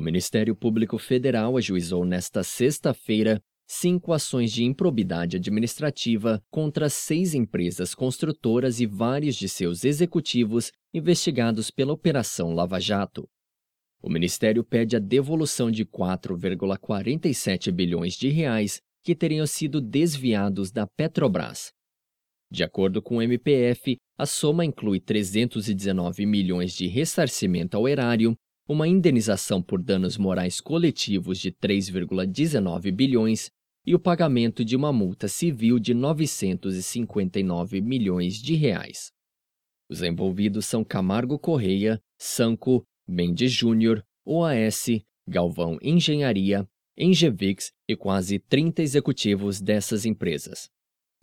Ministério Público Federal ajuizou nesta sexta-feira cinco ações de improbidade administrativa contra seis empresas construtoras e vários de seus executivos investigados pela Operação Lava Jato. O Ministério pede a devolução de 4,47 bilhões de reais que teriam sido desviados da Petrobras. De acordo com o MPF, a soma inclui 319 milhões de ressarcimento ao erário, uma indenização por danos morais coletivos de 3,19 bilhões e o pagamento de uma multa civil de 959 milhões de reais. Os envolvidos são Camargo Correia, Sanco, Mendes Júnior, OAS, Galvão Engenharia, Engevix e quase 30 executivos dessas empresas.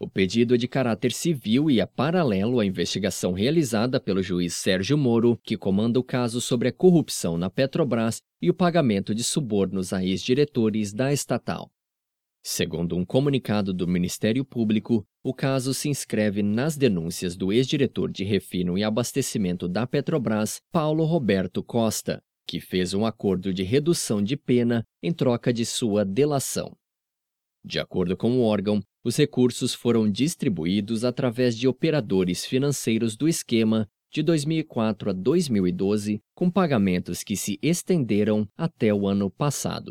O pedido é de caráter civil e é paralelo à investigação realizada pelo juiz Sérgio Moro, que comanda o caso sobre a corrupção na Petrobras e o pagamento de subornos a ex-diretores da estatal. Segundo um comunicado do Ministério Público, o caso se inscreve nas denúncias do ex-diretor de refino e abastecimento da Petrobras, Paulo Roberto Costa, que fez um acordo de redução de pena em troca de sua delação. De acordo com o órgão, os recursos foram distribuídos através de operadores financeiros do esquema de 2004 a 2012, com pagamentos que se estenderam até o ano passado.